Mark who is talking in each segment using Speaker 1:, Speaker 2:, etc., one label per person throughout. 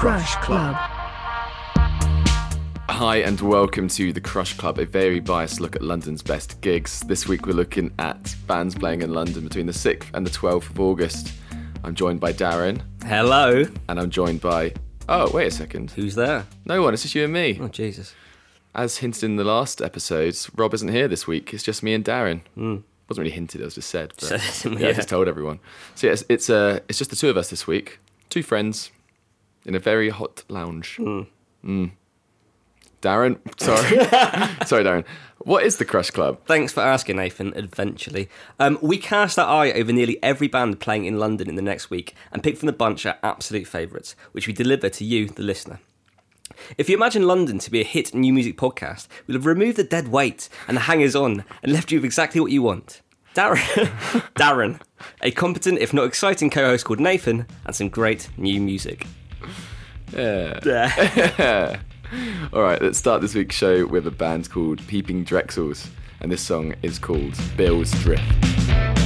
Speaker 1: Crush Club.
Speaker 2: Hi, and welcome to the Crush Club, a very biased look at London's best gigs. This week we're looking at bands playing in London between the 6th and the 12th of August. I'm joined by Darren,
Speaker 3: Hello.
Speaker 2: and I'm joined by. Oh, wait a second.
Speaker 3: Who's there?
Speaker 2: No one, it's just you and me.
Speaker 3: Oh, Jesus.
Speaker 2: As hinted in the last episodes, Rob isn't here this week. It's just me and Darren. Hmm. Wasn't really hinted, it was just said. But
Speaker 3: Said,
Speaker 2: yeah, I just told everyone. So yeah, it's it's, uh, it's just the two of us this week. Two friends in a very hot lounge. Mm. Darren, sorry, sorry, Darren. What is the Crush Club?
Speaker 3: Thanks for asking, Nathan, eventually. Um, we cast our eye over nearly every band playing in London in the next week and pick from the bunch our absolute favourites, which we deliver to you, the listener. If you imagine London to be a hit new music podcast, we'll have removed the dead weight and the hangers on and left you with exactly what you want. Darren, Darren, a competent, if not exciting co host called Nathan, and some great new music.
Speaker 2: Yeah. All right, let's start this week's show with a band called Peeping Drexels, and this song is called Bill's Drift.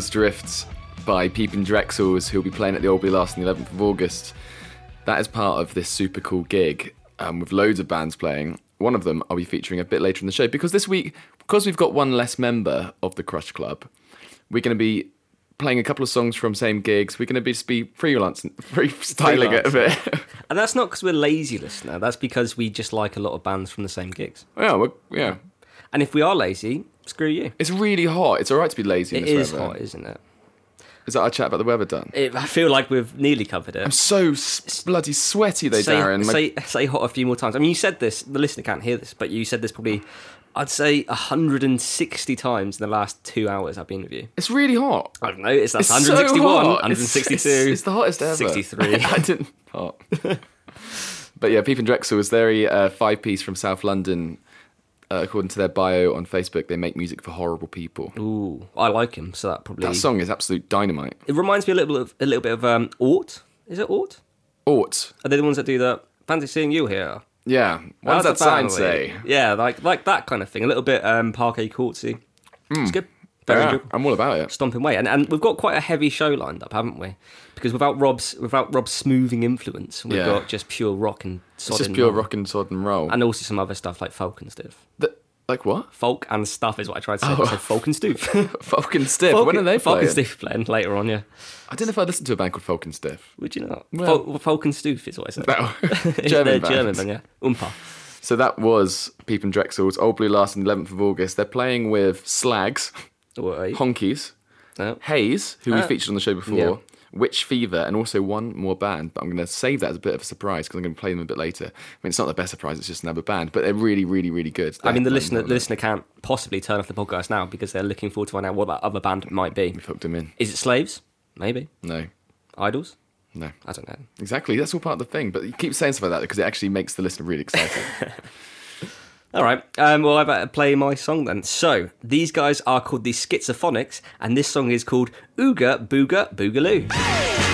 Speaker 4: Bill's
Speaker 2: Drifts by Peeping Drexels, who'll be playing at the Old Last on the 11th of August. That is part of this super cool gig um, with loads of bands playing. One of them I'll be featuring a bit later in the show because this week, because we've got one less member of the Crush Club, we're going to be playing a couple of songs from same gigs. We're going to be just be freelancing, freestyling it a bit.
Speaker 3: And that's not because we're lazy, listener. That's because we just like a lot of bands from the same gigs.
Speaker 2: yeah, we're, yeah.
Speaker 3: And if we are lazy, screw you.
Speaker 2: It's really hot. It's all right to be lazy. in
Speaker 3: It
Speaker 2: this
Speaker 3: is
Speaker 2: weather.
Speaker 3: hot, isn't it?
Speaker 2: Is that our chat about the weather done?
Speaker 3: it? I feel like we've nearly covered it.
Speaker 2: I'm so s- bloody sweaty, though,
Speaker 3: say,
Speaker 2: Darren. My-
Speaker 3: say, say hot a few more times. I mean, you said this, the listener can't hear this, but you said this probably, I'd say 160 times in the last two hours I've been with you.
Speaker 2: It's really hot.
Speaker 3: I don't know, it's, that's
Speaker 2: It's so
Speaker 3: 161,
Speaker 2: hot. It's-
Speaker 3: 162.
Speaker 2: It's, it's the hottest ever.
Speaker 3: 63.
Speaker 2: I didn't hot. but yeah, Peeping Drexels was very uh, five piece from South London. Uh, according to their bio on Facebook, they make music for horrible people.
Speaker 3: Ooh, I like him, so that probably.
Speaker 2: That song is absolute dynamite.
Speaker 3: It reminds me a little bit of, a little bit of um, Ought. Is it Ought?
Speaker 2: Ought,
Speaker 3: Are they the ones that do the fancy seeing you here?
Speaker 2: yeah. What does
Speaker 3: How's
Speaker 2: that
Speaker 3: the
Speaker 2: sign
Speaker 3: family?
Speaker 2: say?
Speaker 3: Yeah, like like that kind of thing. A little bit um, parquet courtsy. It's good. Very
Speaker 2: Yeah,
Speaker 3: good.
Speaker 2: I'm all about it.
Speaker 3: Stomping way, and and we've got quite a heavy show lined up, haven't we? Because without Rob's without Rob's smoothing influence, we've
Speaker 2: Yeah.
Speaker 3: got just pure rock and
Speaker 2: It's
Speaker 3: sodden
Speaker 2: just pure
Speaker 3: roll.
Speaker 2: rock and sod and roll.
Speaker 3: and also some other stuff like folk and stuff.
Speaker 2: The- like what?
Speaker 3: Folk and stuff is what I tried to say.
Speaker 2: Oh.
Speaker 3: I said folk and stoof.
Speaker 2: Folk and Stiff.
Speaker 3: Folk-
Speaker 2: when are they
Speaker 3: Folk
Speaker 2: playing?
Speaker 3: and Stoof playing later on, yeah.
Speaker 2: I don't know if I listened to a band called Folk and Stiff.
Speaker 3: Would you not?
Speaker 2: Well-
Speaker 3: folk, folk and Stoof is what I said.
Speaker 2: No. German band.
Speaker 3: German band, yeah. Umpa.
Speaker 2: So that was Peeping Drexels Old Blue Last on the 11th of August. They're playing with Slags,
Speaker 3: Oi.
Speaker 2: Honkies,
Speaker 3: No.
Speaker 2: Hayes, who we
Speaker 3: Ah.
Speaker 2: featured on the show before,
Speaker 3: Yeah.
Speaker 2: Witch Fever, and also one more band. But I'm going to save that as a bit of a surprise because I'm going to play them a bit later. I mean, it's not the best surprise; it's just another band, but they're really, really, really good.
Speaker 3: I mean, the
Speaker 2: They're
Speaker 3: listener, the listener can't possibly turn off the podcast now because they're looking forward to find out what that other band might be.
Speaker 2: We've hooked them in.
Speaker 3: Is it Slaves? Maybe.
Speaker 2: No,
Speaker 3: IDLES?
Speaker 2: no.
Speaker 3: I don't know.
Speaker 2: Exactly. That's all part of the thing. But you keep saying stuff like that because it actually makes the listener really excited.
Speaker 3: All right. Um, well, I better play my song then. So these guys are called the Schizophonics, and this song is called Ooga Booga Boogaloo.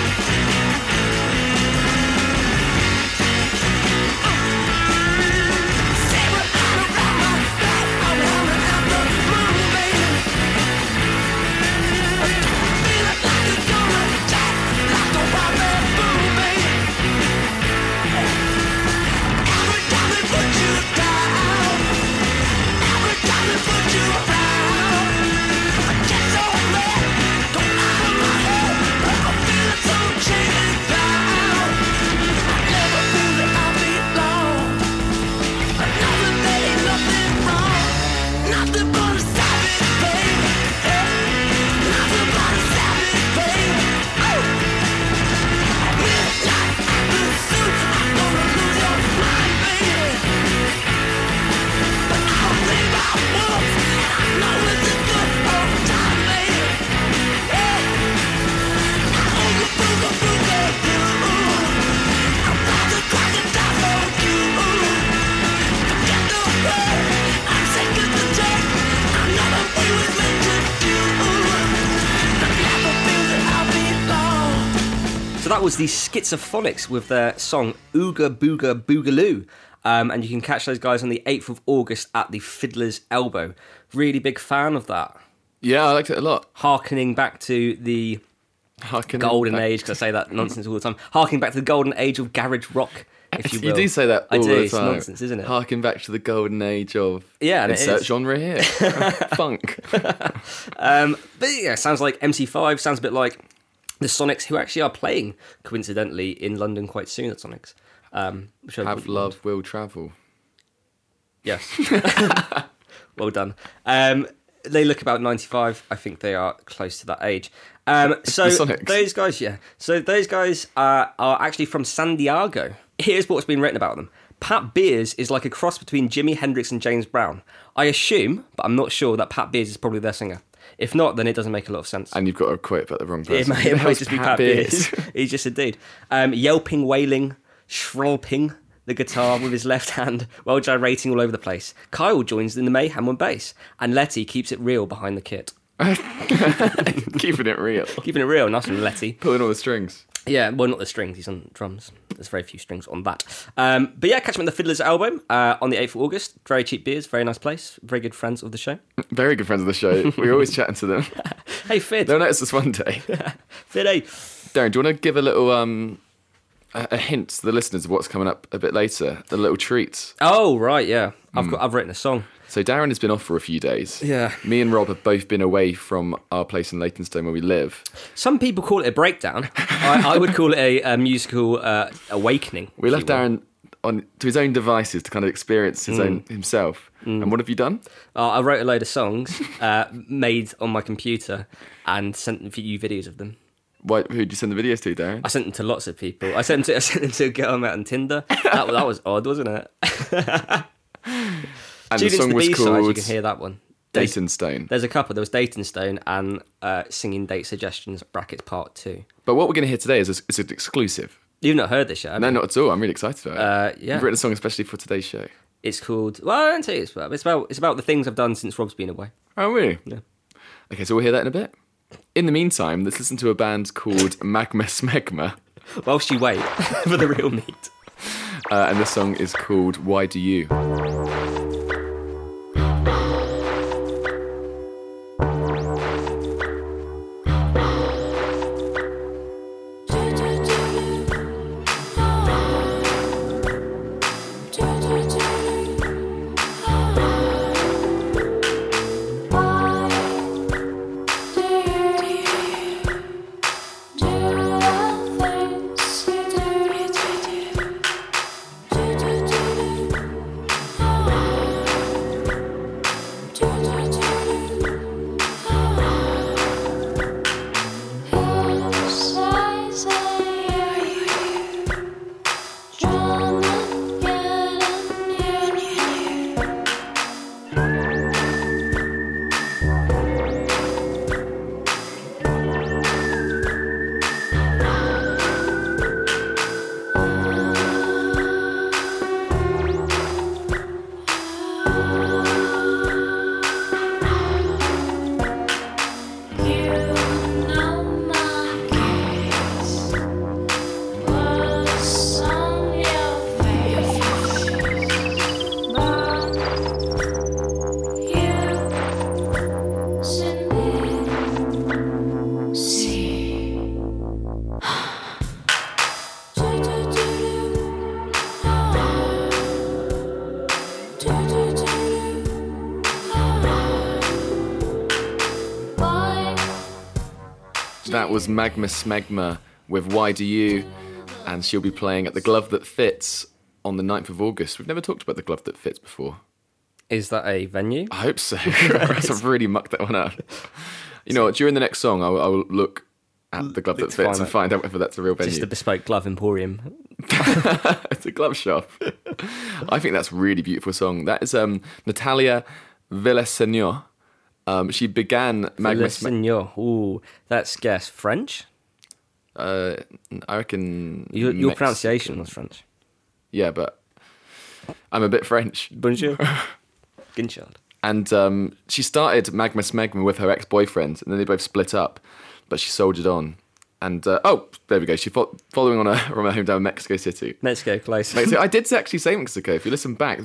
Speaker 3: So that was the Schizophonics with their song Ooga Booga Boogaloo. Um, and you can catch those guys on the 8th of August at the Fiddler's Elbow. Really big fan of that.
Speaker 2: yeah, I liked it a lot.
Speaker 3: Harkening back to the
Speaker 2: Harkening
Speaker 3: golden
Speaker 2: back-
Speaker 3: age, because I say that nonsense all the time. Harkening back to the golden age of garage rock, if you
Speaker 2: You, do say that all
Speaker 3: I do. It's nonsense, isn't it?
Speaker 2: Harking back to the golden age of
Speaker 3: Yeah, and
Speaker 2: insert genre here, funk.
Speaker 3: Um, but yeah, sounds like MC5. Sounds a bit like the Sonics, who actually are playing coincidentally in London quite soon at Sonics. Um, which
Speaker 2: Have love will travel.
Speaker 3: Yes. well done. Um, they look about 95. I think they are close to that age. Um, so those guys, yeah. So those guys uh, are actually from San Diego. Here's what's been written about them. Pat Beers is like a cross between Jimi Hendrix and James Brown. I assume, but I'm not sure, that Pat Beers is probably their singer. If not, then it doesn't make a lot of sense.
Speaker 2: And you've got to quit about the wrong
Speaker 3: It
Speaker 2: person.
Speaker 3: might,
Speaker 2: Who
Speaker 3: it might just be Pat. Beers? He's just a dude. Um, yelping, wailing, shrilping the guitar with his left hand while gyrating all over the place. Kyle joins in the mayhem on bass, and Letty keeps it real behind the kit.
Speaker 2: Keeping it real.
Speaker 3: Keeping it real, nice from Letty.
Speaker 2: Pulling all the strings.
Speaker 3: Yeah, well, not the strings, he's on drums. There's very few strings on that. Um, but yeah, catch him at the Fiddler's Elbow uh, on the 8th of August. Very cheap beers, very nice place. Very good friends of the show.
Speaker 2: Very good friends of the show. We're always chatting to them.
Speaker 3: Hey, Fid.
Speaker 2: They'll notice us one day.
Speaker 3: Fid, hey.
Speaker 2: Darren, do you want to give a little um a, a hint to the listeners of what's coming up a bit later? A little treat.
Speaker 3: Oh, right, yeah. I've, got, I've written a song.
Speaker 2: So Darren has been off for a few days.
Speaker 3: Yeah.
Speaker 2: Me and Rob have both been away from our place in Leytonstone where we live.
Speaker 3: Some people call it a breakdown. I, I would call it a, a musical uh, awakening.
Speaker 2: We left. Darren on to his own devices to kind of experience his own
Speaker 3: Mm.
Speaker 2: himself. And what have you done?
Speaker 3: Uh, I wrote a load of songs uh, made on my computer and sent you videos of them.
Speaker 2: Why, who did you send the videos to, Darren?
Speaker 3: I sent them to lots of people. I sent them to, I sent them to a girl I met on Tinder. That, that was odd, wasn't it?
Speaker 2: And
Speaker 3: Tune
Speaker 2: the song was
Speaker 3: B-sides, you can hear that one. There's,
Speaker 2: Daytonstone.
Speaker 3: there's a couple. There was Dayton Stone and uh, Singing Date Suggestions, brackets part two.
Speaker 2: But what we're going to hear today is, a, is an exclusive.
Speaker 3: You've not heard this yet,
Speaker 2: No,
Speaker 3: you?
Speaker 2: not at all. I'm really excited about it.
Speaker 3: Uh, yeah.
Speaker 2: You've written a song especially for today's show.
Speaker 3: It's called, well, I don't tell you it's about. It's about, it's about the things I've done since Rob's been away.
Speaker 2: Oh, really?
Speaker 3: Yeah.
Speaker 2: Okay, so we'll hear that in a bit. In the meantime, let's listen to a band called Magma Smegma,
Speaker 3: Whilst you wait for the real meat.
Speaker 2: uh, and the song is called Why Do You? That was Magma Smegma with Why Do You? And she'll be playing at the Glove That Fits on the 9th of August. We've never talked about the Glove That Fits before.
Speaker 3: Is that a venue?
Speaker 2: I hope so. I've really mucked that one up. You know what? During the next song, I'll, I'll look at the Glove That Fits
Speaker 3: find
Speaker 2: and find out whether that's a real venue.
Speaker 3: It's just a bespoke glove emporium.
Speaker 2: it's a glove shop. I think that's a really beautiful song. That is um, Natalia Villaseñor. Um, she began Sme-
Speaker 3: Seigneur. Ooh, that's guess French.
Speaker 2: uh, I reckon.
Speaker 3: Your, your pronunciation was French.
Speaker 2: Yeah, but I'm a bit French.
Speaker 3: Bonjour. Ginchard.
Speaker 2: And um, she started Magma Smegma with her ex boyfriend, and then they both split up, but she soldiered on. And uh, oh, there we go. She fo- following on her from her hometown, in Mexico City.
Speaker 3: Go close.
Speaker 2: Mexico. I did actually say Mexico. If you listen back,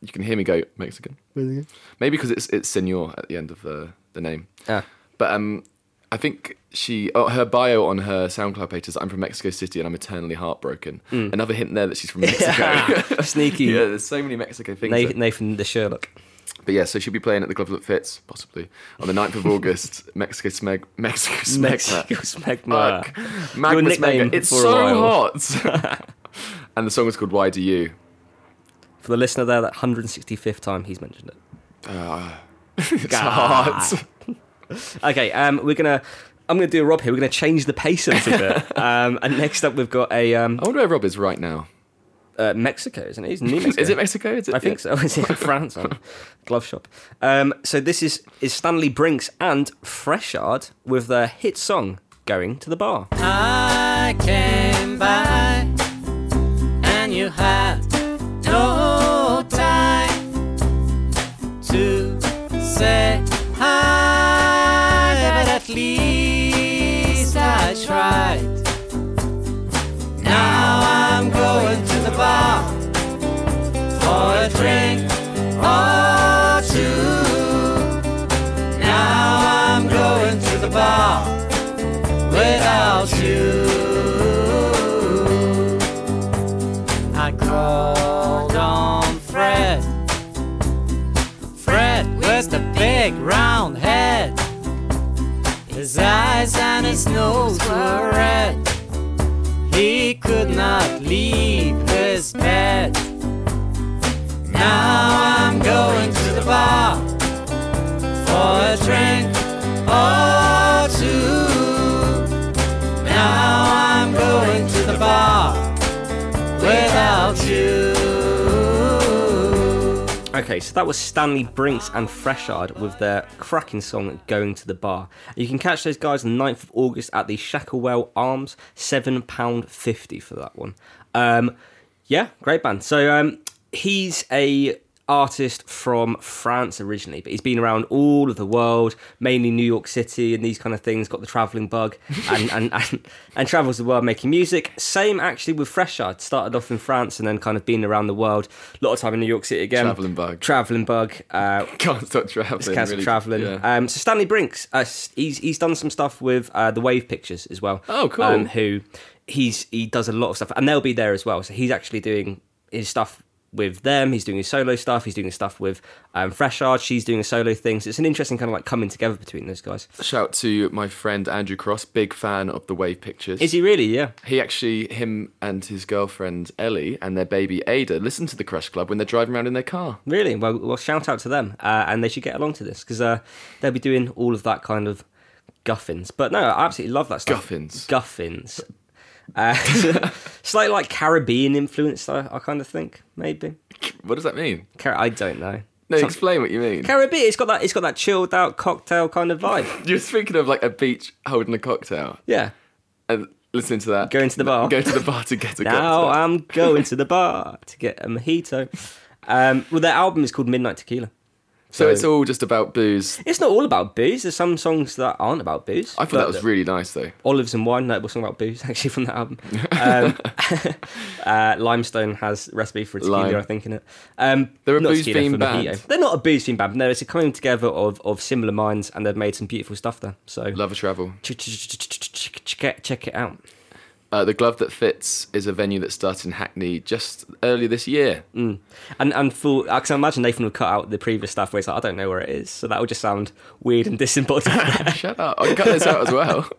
Speaker 2: you can hear me go Mexican. Maybe because it's it's Senor at the end of the the name.
Speaker 3: Ah.
Speaker 2: But um, I think she oh, her bio on her SoundCloud page is I'm from Mexico City and I'm eternally heartbroken. Another hint there that she's from Mexico.
Speaker 3: Sneaky.
Speaker 2: yeah, there's so many Mexico things. there.
Speaker 3: Nathan, Nathan the Sherlock.
Speaker 2: But yeah, so she'll be playing at the Glove That Fits, possibly on the 9th of August. Mexico Smeg, Mexico Smegma.
Speaker 3: Mexico Smegma.
Speaker 2: Fuck. Magma
Speaker 3: Your nickname
Speaker 2: Smegma. It's so hot. and the song is called Why Do You?
Speaker 3: For the listener there, that 165th time he's mentioned it.
Speaker 2: It's
Speaker 3: God.
Speaker 2: hot.
Speaker 3: Okay, um, we're gonna. I'm gonna do a Rob here. We're gonna change the pace a little bit. Um, and next up, we've got a um,
Speaker 2: I wonder where Rob is right now.
Speaker 3: uh, Mexico, isn't it? He's in Mexico.
Speaker 2: Is it Mexico? Is it,
Speaker 3: I think so. Is it France? on glove shop. Um, so this is is Stanley Brinks and Freschard with their hit song "Going to the Bar."
Speaker 5: I came by and you had drink or two. Now I'm going to the bar without you. I called on Fred. Fred with the big round head. His eyes and his nose were red. He could not leave his bed. Now I'm going to the bar for a drink or two. Now I'm going to the bar without you.
Speaker 3: Okay, so that was Stanley Brinks and Freschard with their cracking song "Going to the Bar." You can catch those guys on the 9th of August at the Shacklewell Arms, seven pound fifty for that one. Um, yeah, great band. So um, he's a artist from France originally, but he's been around all of the world, mainly New York City and these kind of things. Got the traveling bug and and, and and travels the world making music. Same actually with Freschard. Started off in France and then kind of been around the world. A lot of time in New York City again.
Speaker 2: Travelling bug.
Speaker 3: Traveling bug. Uh,
Speaker 2: Can't stop traveling.
Speaker 3: Cats
Speaker 2: really.
Speaker 3: traveling.
Speaker 2: Yeah.
Speaker 3: Um, so Stanley Brinks, uh, he's he's done some stuff with uh, the Wave Pictures as well.
Speaker 2: Oh, cool.
Speaker 3: Um, who he's he does a lot of stuff, and they'll be there as well. So he's actually doing his stuff with them. He's doing his solo stuff. He's doing his stuff with um, Freschard. She's doing a solo thing. So it's an interesting kind of like coming together between those guys.
Speaker 2: Shout to my friend Andrew Cross, big fan of the Wave Pictures.
Speaker 3: Is he really? Yeah.
Speaker 2: He actually, him and his girlfriend Ellie and their baby Ada listen to the Crush Club when they're driving around in their car.
Speaker 3: Really? Well, well, shout out to them, uh, and they should get along to this because uh, they'll be doing all of that kind of guffins. But no, I absolutely love that stuff.
Speaker 2: Guffins.
Speaker 3: Guffins. Uh, slightly like Caribbean influence, I, I kind of think maybe.
Speaker 2: What does that mean?
Speaker 3: Car- I don't know.
Speaker 2: No,
Speaker 3: Some-
Speaker 2: explain what you mean.
Speaker 3: Caribbean. It's got that. It's got that chilled out cocktail kind of vibe.
Speaker 2: You're thinking of like a beach holding a cocktail
Speaker 3: Yeah.
Speaker 2: and listening to that.
Speaker 3: Going to the bar.
Speaker 2: Go to the bar to get a
Speaker 3: Now
Speaker 2: cocktail.
Speaker 3: I'm going to the bar to get a mojito. Um, well, their album is called Midnight Tequila.
Speaker 2: So it's all just about booze.
Speaker 3: It's not all about booze. There's some songs that aren't about booze.
Speaker 2: I thought that was really nice though.
Speaker 3: Olives and Wine, notable song about booze, actually from that album. Um, uh, Limestone has recipe for a tequila,
Speaker 2: Lime.
Speaker 3: I think, in it. Um,
Speaker 2: They're a
Speaker 3: not
Speaker 2: booze-themed band.
Speaker 3: mojito. They're not a booze themed band. No, it's a coming together of, of similar minds, and they've made some beautiful stuff there. So
Speaker 2: Love a travel.
Speaker 3: check it out.
Speaker 2: Uh, the Glove That Fits is a venue that started in Hackney just earlier this year.
Speaker 3: And and for because I imagine Nathan would cut out the previous stuff where he's like, I don't know where it is, so that would just sound weird and disembodied.
Speaker 2: Shut up! I can cut this out as well.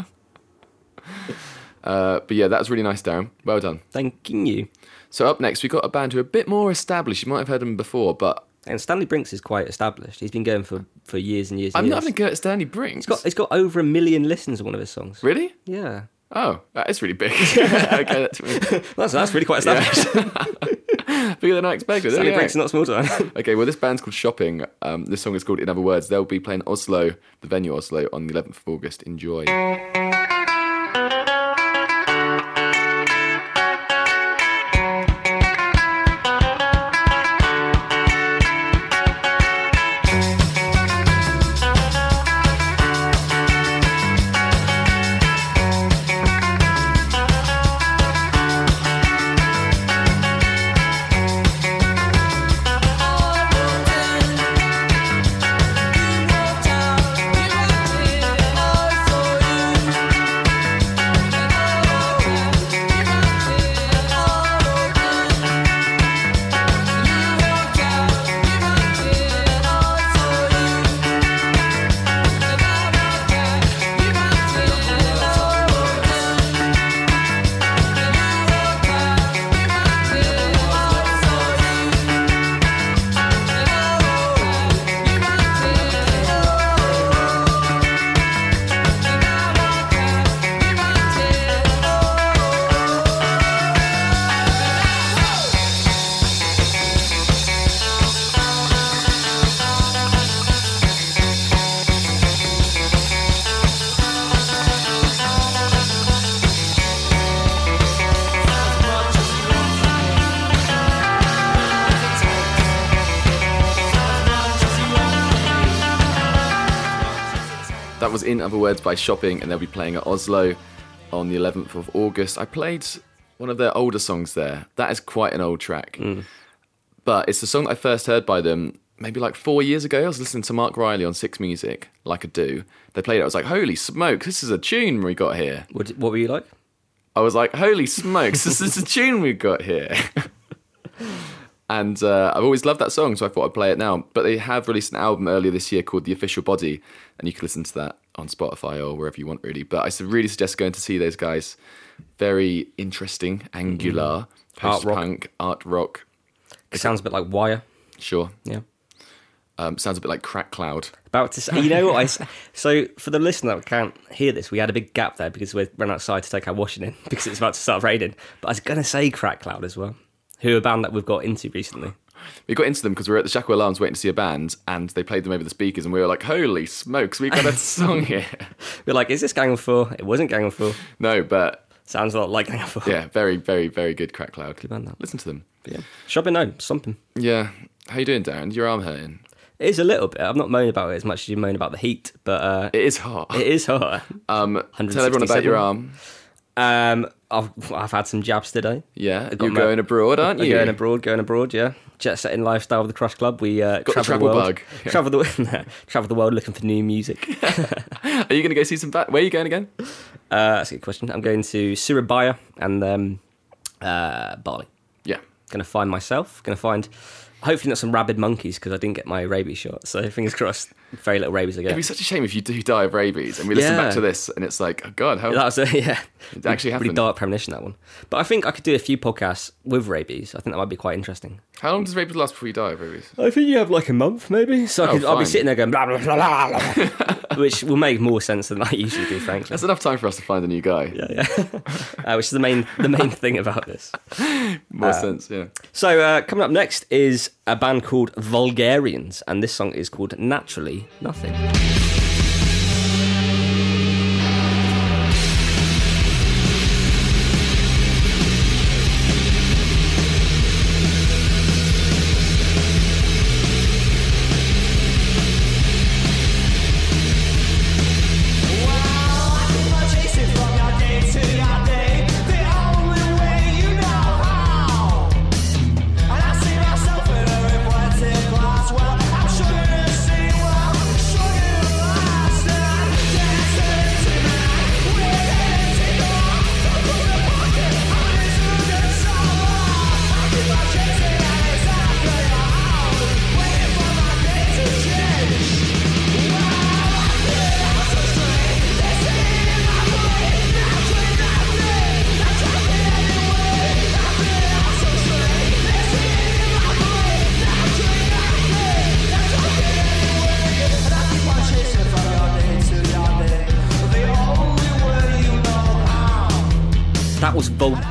Speaker 2: Uh, but yeah, that was really nice, Darren. Well done.
Speaker 3: Thanking you.
Speaker 2: So up next, we've got a band who are a bit more established. You might have heard them before, but
Speaker 3: And Stanley Brinks is quite established. He's been going for, for years and years. And
Speaker 2: I'm
Speaker 3: years.
Speaker 2: not having a go at Stanley Brinks.
Speaker 3: He's got he's got over a million listens on one of his songs.
Speaker 2: Really?
Speaker 3: Yeah,
Speaker 2: Oh, that is really big. okay, that's
Speaker 3: that's that's really quite established.
Speaker 2: bigger than I expected.
Speaker 3: Stanley. Brinks not small time.
Speaker 2: Okay, well, this band's called Shopping. Um, this song is called In Other Words. They'll be playing Oslo, the venue Oslo, on the 11th of August. Enjoy. In Other Words by Shopping, and they'll be playing at Oslo on the 11th of August. I played one of their older songs there. That is quite an old track. But it's the song I first heard by them maybe like four years ago. I was listening to Marc Riley on Six Music, like I do. They played it. I was like, holy smokes, this is a tune we got here.
Speaker 3: what, what were you like?
Speaker 2: I was like, holy smokes, this is a tune we got here. and uh, I've always loved that song, so I thought I'd play it now. But they have released an album earlier this year called The Official Body, and you can listen to that on Spotify or wherever you want, really. But I really suggest going to see those guys. Very interesting, angular,
Speaker 3: Mm-hmm.
Speaker 2: post punk, art rock.
Speaker 3: It sounds a bit like Wire.
Speaker 2: Sure.
Speaker 3: Yeah.
Speaker 2: Um, sounds a bit like Crack Cloud.
Speaker 3: About to say, you know what I. So for the listener that can't hear this, we had a big gap there because we ran outside to take our washing in because it's about to start raining. But I was gonna say Crack Cloud as well, who are a band that we've got into recently.
Speaker 2: We got into them because we were at the Shacklewell Arms waiting to see a band, and they played them over the speakers, and we were like, holy smokes, we got a song here.
Speaker 3: We're like, is this Gang of Four? It wasn't Gang of Four.
Speaker 2: No, but
Speaker 3: Sounds a lot like Gang of Four.
Speaker 2: yeah, very, very, very good Crack Cloud. Good
Speaker 3: band, that.
Speaker 2: Listen to them.
Speaker 3: yeah. Shopping, no, something.
Speaker 2: Yeah. How you doing, Darren? Your arm hurting?
Speaker 3: It is a little bit. I'm not moaning about it as much as you moan about the heat, but uh,
Speaker 2: It is hot.
Speaker 3: it is hot.
Speaker 2: Um, tell everyone about your arm.
Speaker 3: Um, I've, I've had some jabs today.
Speaker 2: Yeah, you're going abroad, aren't you?
Speaker 3: going abroad, going abroad, yeah. Jet setting lifestyle of the Crush Club. We uh,
Speaker 2: the
Speaker 3: travel
Speaker 2: travel
Speaker 3: the world,
Speaker 2: bug. Yeah.
Speaker 3: travel the travel the world looking for new music. uh,
Speaker 2: Are you going to go see some? Ba- Where are you going again?
Speaker 3: that's a good question. I'm going to Surabaya and um, uh, Bali.
Speaker 2: Yeah.
Speaker 3: Going to find myself. Going to find hopefully not some rabid monkeys because I didn't get my rabies shot. So fingers crossed. Very little rabies again.
Speaker 2: It'd be such a shame if you do die of rabies, and we listen
Speaker 3: Yeah.
Speaker 2: back to this, and it's like, oh god, how?
Speaker 3: That was a, yeah.
Speaker 2: It actually happened.
Speaker 3: dark premonition that one. But I think I could do a few podcasts with rabies. I think that might be quite interesting.
Speaker 2: How long does rabies last before you die of rabies?
Speaker 3: I think you have like a month, maybe. So I
Speaker 2: Oh,
Speaker 3: could, I'll be
Speaker 2: fine.
Speaker 3: sitting there going blah blah blah blah, blah which will make more sense than I usually do, frankly.
Speaker 2: That's enough time for us to find a new guy.
Speaker 3: yeah, yeah. uh, which is the main the main thing about this.
Speaker 2: More sense, yeah.
Speaker 3: So uh, coming up next is a band called Vulgarians, and this song is called Naturally Nothing.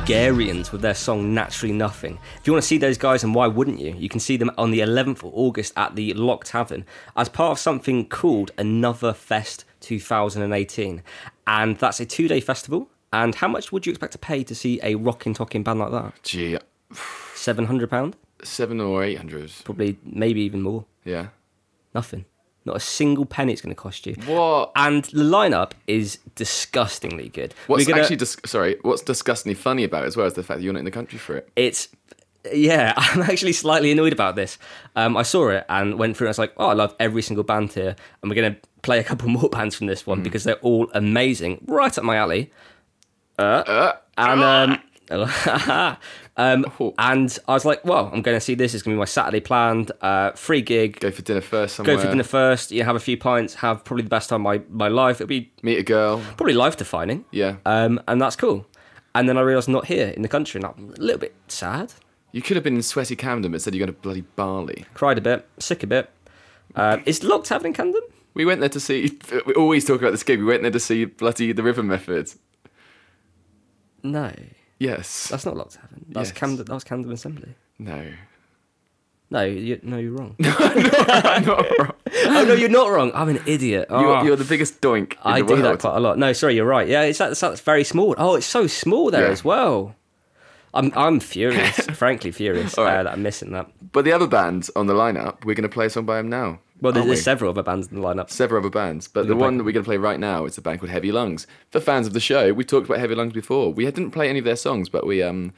Speaker 3: Vulgarians with their song Naturally Nothing. If you want to see those guys, and why wouldn't you? You can see them on the 11th of August at the Lock Tavern as part of something called Another Fest 2018. And that's a two day festival. And how much would you expect to pay to see a rockin' talking band like that?
Speaker 2: Gee, uh,
Speaker 3: £700?
Speaker 2: seven or eight hundred.
Speaker 3: Probably, maybe even more.
Speaker 2: Yeah.
Speaker 3: Nothing. Not a single penny it's going to cost you.
Speaker 2: What?
Speaker 3: And the lineup is disgustingly good.
Speaker 2: What's
Speaker 3: gonna-
Speaker 2: actually dis- sorry? What's disgustingly funny about it as well is the fact that you're not in the country for it.
Speaker 3: it's yeah i'm actually slightly annoyed about this um, i saw it and went through and i was like oh i love every single band here and we're going to play a couple more bands from this one because they're all amazing right up my alley uh, and um, um,
Speaker 2: Oh.
Speaker 3: and i was like well i'm going to see this it's going to be my saturday planned uh, free gig
Speaker 2: Go for dinner first somewhere.
Speaker 3: go for dinner first you know, have a few pints have probably the best time of my, my life it'll be
Speaker 2: Meet a girl.
Speaker 3: probably life defining
Speaker 2: Yeah.
Speaker 3: um, and that's cool and then i realised I'm not here in the country and i'm a little bit sad
Speaker 2: You could have been in sweaty Camden, but said you're going to bloody Bali.
Speaker 3: cried a bit, sick a bit. Uh, is Locked happening, Camden?
Speaker 2: We went there to see. We always talk about this gig. We went there to see bloody the River Method.
Speaker 3: No,
Speaker 2: Yes.
Speaker 3: that's not Haven. That's
Speaker 2: Yes.
Speaker 3: Camden. That was Camden Assembly.
Speaker 2: no.
Speaker 3: No, you, no, you're wrong.
Speaker 2: no, I'm not wrong.
Speaker 3: oh no, you're not wrong. I'm an idiot. Oh,
Speaker 2: You're, you're the biggest doink. In
Speaker 3: I do that quite a lot. No, sorry, you're right. Yeah, it's that's, that's very small. Oh, it's so small there
Speaker 2: Yeah.
Speaker 3: as well. I'm I'm furious, frankly furious
Speaker 2: All right.
Speaker 3: uh, that I'm missing that.
Speaker 2: But the other bands on the lineup, we're going to play a song by them now.
Speaker 3: Well, there's, there's several other bands in the lineup.
Speaker 2: several other bands, but the
Speaker 3: gonna
Speaker 2: one that we're going to play right now is a band called Heavy Lungs. For fans of the show, we talked about Heavy Lungs before. We didn't play any of their songs, but we um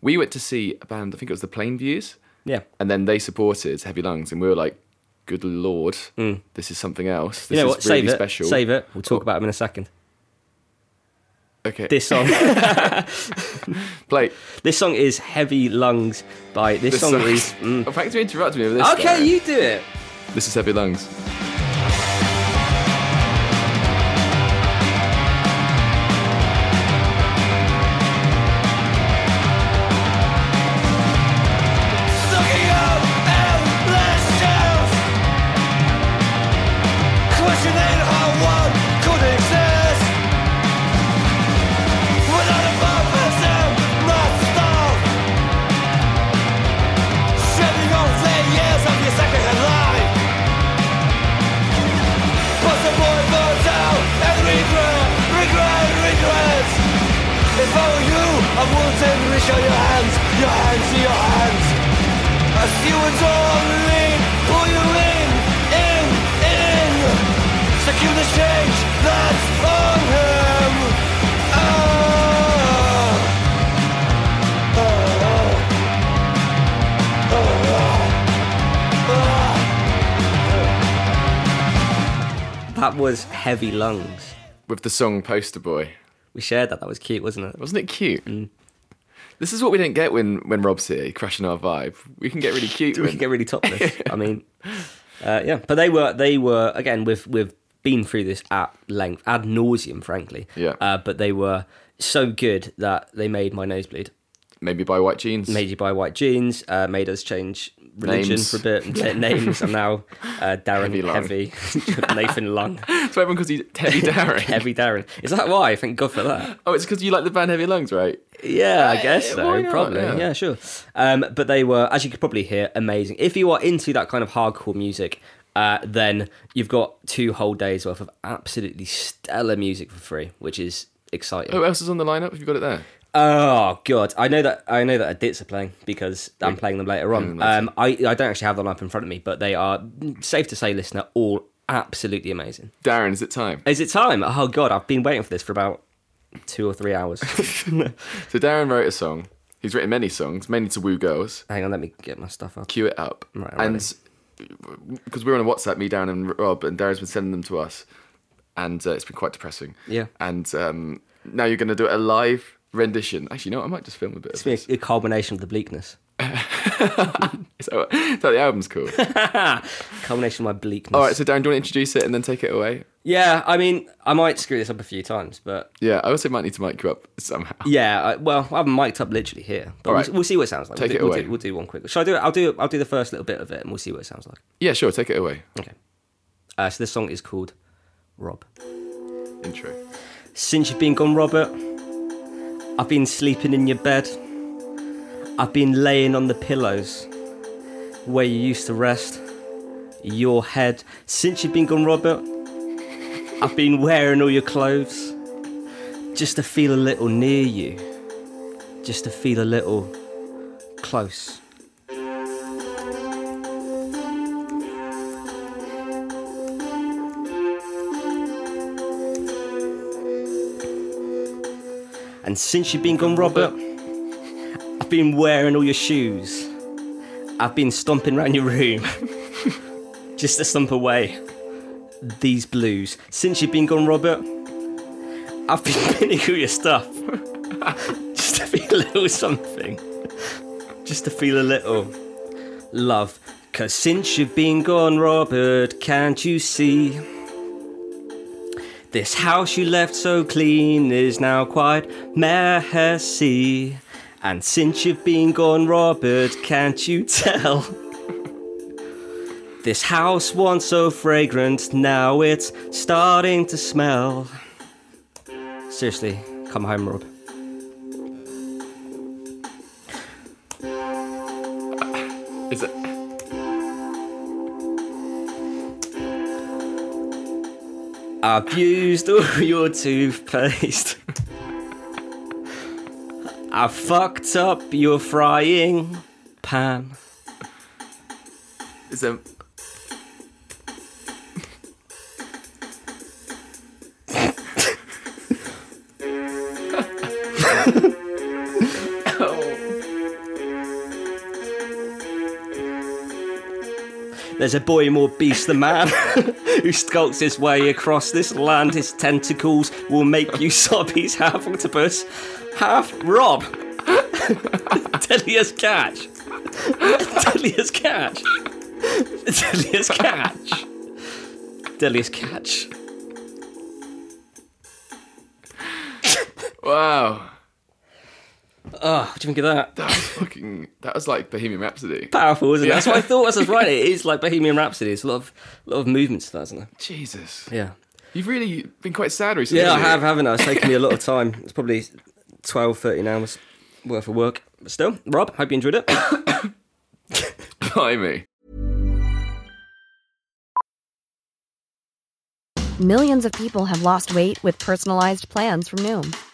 Speaker 2: we went to see a band. I think it was the Plain Views,
Speaker 3: Yeah.
Speaker 2: and then they supported Heavy Lungs, and we were like, "Good lord, this is something else. This.
Speaker 3: You know
Speaker 2: is
Speaker 3: what?
Speaker 2: really
Speaker 3: Save it.
Speaker 2: special."
Speaker 3: Save it. We'll talk about them in a second.
Speaker 2: Okay,
Speaker 3: This song.
Speaker 2: play.
Speaker 3: this song is Heavy Lungs by. This, song,
Speaker 2: song-
Speaker 3: is. mm.
Speaker 2: Oh, thanks for interrupting me with this.
Speaker 3: Okay, you do it.
Speaker 2: This is Heavy Lungs.
Speaker 3: Heavy Lungs.
Speaker 2: With the song Poster Boy.
Speaker 3: We shared that. That was cute, wasn't it?
Speaker 2: Wasn't it cute?
Speaker 3: Mm.
Speaker 2: This is what we don't get when, when Rob's here, crashing our vibe. We can get really cute.
Speaker 3: We
Speaker 2: when-
Speaker 3: could get really topless. I mean, uh, yeah. But they were they were again we've we've been through this at length ad nauseum, frankly.
Speaker 2: Yeah.
Speaker 3: Uh, but they were so good that they made my nose bleed.
Speaker 2: Maybe buy white jeans.
Speaker 3: Made you buy white jeans. Uh, made us change religion
Speaker 2: Names.
Speaker 3: for a bit. and take names. I'm now uh, Darren
Speaker 2: Heavy
Speaker 3: Heavy, Nathan Lung,
Speaker 2: So everyone calls you Heavy Darren.
Speaker 3: Heavy Darren. Is that why? Thank God for that.
Speaker 2: Oh, it's because you like the band Heavy Lungs, right?
Speaker 3: Yeah, I guess
Speaker 2: yeah,
Speaker 3: so.
Speaker 2: why not?
Speaker 3: Probably.
Speaker 2: Yeah.
Speaker 3: Yeah. sure. Um, but they were, as you could probably hear, amazing. If you are into that kind of hardcore music, uh, then you've got two whole days worth of absolutely stellar music for free, which is exciting.
Speaker 2: Who else is on the lineup? Have you got it there?
Speaker 3: Oh god, I know that I know that Adits are playing because I'm playing them later on.
Speaker 2: later.
Speaker 3: Um, I I don't actually have them up in front of me, but they are safe to say, listener, all absolutely amazing.
Speaker 2: Darren, is it time?
Speaker 3: Is it time? Oh god, I've been waiting for this for about two or three hours.
Speaker 2: So Darren wrote a song. He's written many songs, mainly to woo girls.
Speaker 3: Hang on, let me get my stuff up.
Speaker 2: Cue it up.
Speaker 3: Right,
Speaker 2: and because we're on a WhatsApp, me, Darren, and Rob, and Darren's been sending them to us, and uh, it's been quite depressing.
Speaker 3: Yeah.
Speaker 2: And um, now you're going to do it live rendition. Actually, you know what? I might just film a bit
Speaker 3: It's
Speaker 2: of this.
Speaker 3: a, a culmination of the bleakness.
Speaker 2: So, the album's called.
Speaker 3: Culmination of my bleakness.
Speaker 2: All right, so Darren, do you want to introduce it and then take it away?
Speaker 3: Yeah, I mean, I might screw this up a few times, but
Speaker 2: Yeah, I also might need to mic you up somehow.
Speaker 3: yeah, I, well, I haven't mic'd up literally here, but
Speaker 2: All
Speaker 3: we'll, we'll see what it sounds like.
Speaker 2: Take
Speaker 3: we'll,
Speaker 2: it
Speaker 3: do, we'll,
Speaker 2: away.
Speaker 3: do, we'll do one quick. Shall I do it? I'll do. I'll do the first little bit of it, and we'll see what it sounds like.
Speaker 2: Yeah, sure, take it away.
Speaker 3: Okay. Uh, so this song is called Rob.
Speaker 2: Intro.
Speaker 3: Since you've been gone, Robert, I've been sleeping in your bed. I've been laying on the pillows where you used to rest. Your head. Since you've been gone, Robert, I've been wearing all your clothes just to feel a little near you, just to feel a little close. And since you've been gone, Robert, I've been wearing all your shoes. I've been stomping around your room just to stomp away these blues. Since you've been gone, Robert, I've been pinning all your stuff just to feel a little something, just to feel a little love. Cause since you've been gone, Robert, can't you see? This house you left so clean is now quite messy. And since you've been gone, Robert, can't you tell? This house once so fragrant, now it's starting to smell. Seriously, come home, Rob. I've used all your toothpaste. I fucked up your frying pan.
Speaker 2: Is it?
Speaker 3: There's a boy more beast than man who skulks his way across this land. His tentacles will make you sob. He's half octopus, half Rob. Deadliest catch. Deadliest catch. Deadliest catch. Deadliest catch.
Speaker 2: Wow.
Speaker 3: Oh, what do you think of that?
Speaker 2: That was fucking. That was like Bohemian Rhapsody.
Speaker 3: Powerful, isn't it? That's what I thought as I was writing it. It is like Bohemian Rhapsody. It's a lot of, lot of movements to that, isn't there?
Speaker 2: Jesus.
Speaker 3: Yeah.
Speaker 2: You've really been quite sad recently.
Speaker 3: Yeah, I
Speaker 2: haven't
Speaker 3: have, haven't I? It's taken me a lot of time. It's probably 12, 13 hours worth of work. But still, Rob, hope you enjoyed it.
Speaker 2: Blimey.
Speaker 6: Millions of people have lost weight with personalized plans from Noom,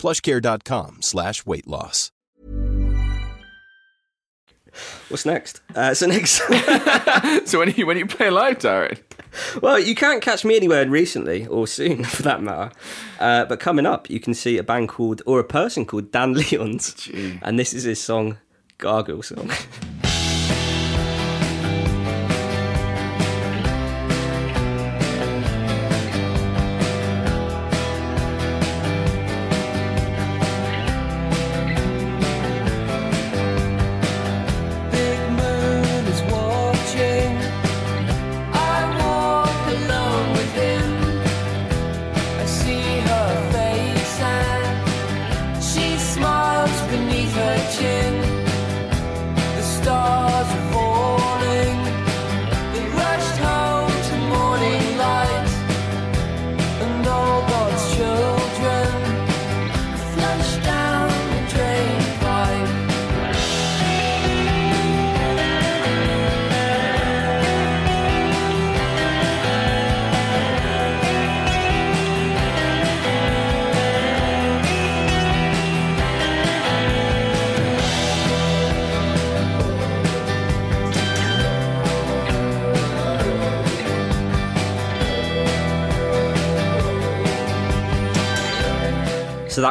Speaker 7: plushcare.com slash weight loss.
Speaker 3: What's next? Uh, so next,
Speaker 2: So when you when you play live, Darren,
Speaker 3: well, you can't catch me anywhere recently or soon, for that matter. Uh, but coming up, you can see a band called or a person called Dan Lyons,
Speaker 2: Gee.
Speaker 3: and this is his song, Gargle Song.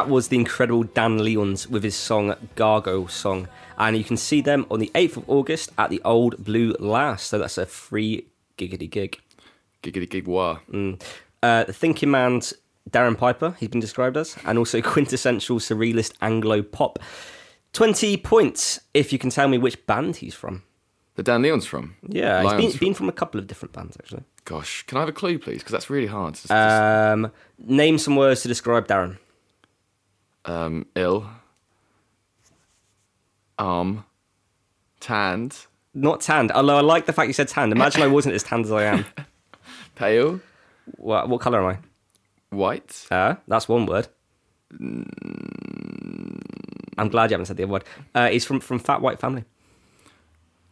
Speaker 3: That was the incredible Dan Lyons with his song Gargoyle Song. And you can see them on the 8th of August at the Old Blue Last. So that's a free giggity gig.
Speaker 2: Giggity gig wah.
Speaker 3: Mm. Uh, the Thinking Man's Darren Piper, he's been described as, and also quintessential surrealist Anglo pop. 20 points if you can tell me which band he's from.
Speaker 2: The Dan Lyons from.
Speaker 3: Yeah, he's
Speaker 2: Lions
Speaker 3: been,
Speaker 2: from-
Speaker 3: been from a couple of different bands actually.
Speaker 2: Gosh, can I have a clue, please? Because that's really hard. Just,
Speaker 3: Um, name some words to describe Darren.
Speaker 2: Um, ill. Arm. Tanned.
Speaker 3: Not tanned, although I like the fact you said tanned. Imagine I wasn't as tanned as I am.
Speaker 2: Pale.
Speaker 3: What, what colour am I? White. Uh, that's one word. I'm glad you haven't said the other word. Uh, he's from, from Fat White Family.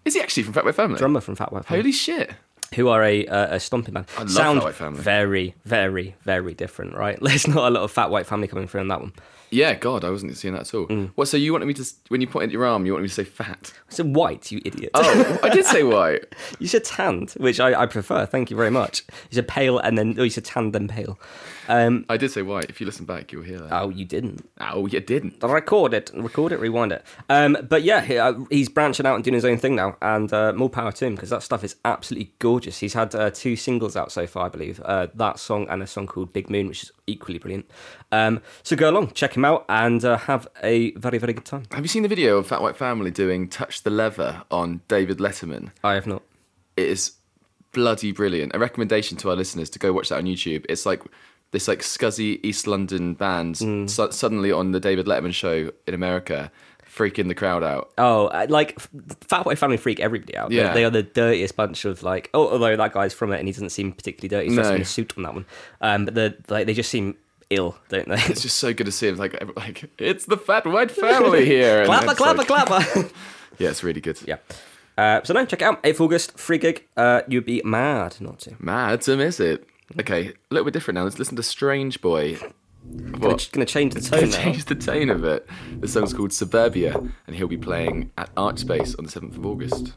Speaker 2: Is he actually from Fat White Family?
Speaker 3: Drummer from Fat White Family.
Speaker 2: Holy shit.
Speaker 3: who are a, uh, a stomping band.
Speaker 2: I love
Speaker 3: Sound
Speaker 2: Fat White Family.
Speaker 3: very, very, very different, right? There's not a lot of Fat White Family coming through on that one.
Speaker 2: Yeah, God, I wasn't seeing that at all.
Speaker 3: Mm.
Speaker 2: What? So you wanted me to, when you pointed your arm, you wanted me to say fat?
Speaker 3: I said white, you idiot.
Speaker 2: Oh, I did say white.
Speaker 3: You said tanned, which I, I prefer. Thank you very much. You said pale and then, oh, you said tanned then pale. Um,
Speaker 2: I did say white. If you listen back, you'll hear that.
Speaker 3: oh, you didn't.
Speaker 2: Oh, you didn't.
Speaker 3: Record it, record it, rewind it. Um, but yeah, he, uh, he's branching out and doing his own thing now, and uh, more power to him because that stuff is absolutely gorgeous. He's had uh, two singles out so far, I believe. Uh, that song and a song called Big Moon, which is equally brilliant. Um, so go along, check him out, and uh, have a very, very good time.
Speaker 2: Have you seen the video of Fat White Family doing "Touch the Leather" on David Letterman?
Speaker 3: I have not.
Speaker 2: It is bloody brilliant. A recommendation to our listeners to go watch that on YouTube. It's like this like scuzzy East London band
Speaker 3: Mm.
Speaker 2: su- suddenly on the David Letterman show in America, freaking the crowd out.
Speaker 3: Oh, uh, like F- Fat White Family freak everybody out.
Speaker 2: Yeah.
Speaker 3: They, are the dirtiest bunch of like. Oh, although that guy's from it and he doesn't seem particularly dirty. He's
Speaker 2: No.
Speaker 3: in a suit on that one. Um, but the like they just seem ill, don't they?
Speaker 2: It's just so good to see him. Like, like it's the Fat White Family here.
Speaker 3: Clapper, clapper,
Speaker 2: like-
Speaker 3: clapper.
Speaker 2: Yeah, it's really good.
Speaker 3: yeah. Uh, so no, check it out. 8th August, free gig. Uh, you'd be mad not to.
Speaker 2: Mad to miss it. Okay, a little bit different now. Let's listen to Strange Boy.
Speaker 3: Gonna,
Speaker 2: What?
Speaker 3: gonna change the tone
Speaker 2: gonna
Speaker 3: now.
Speaker 2: change the tone of it. The song's called Suburbia, and he'll be playing at Archspace on the 7th of August.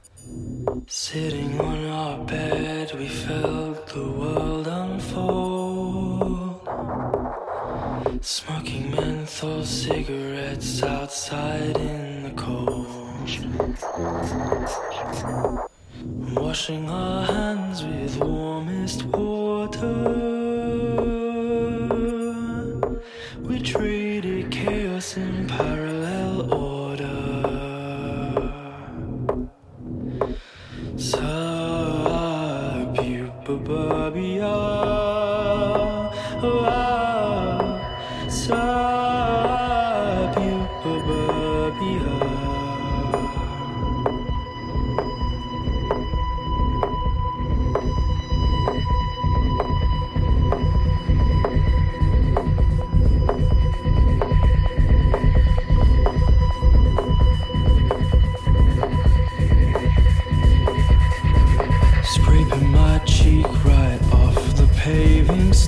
Speaker 4: Sitting on our bed, we felt the world unfold. Smoking menthol cigarettes outside in the cold. Washing our hands with warmest water. We traded chaos in parallel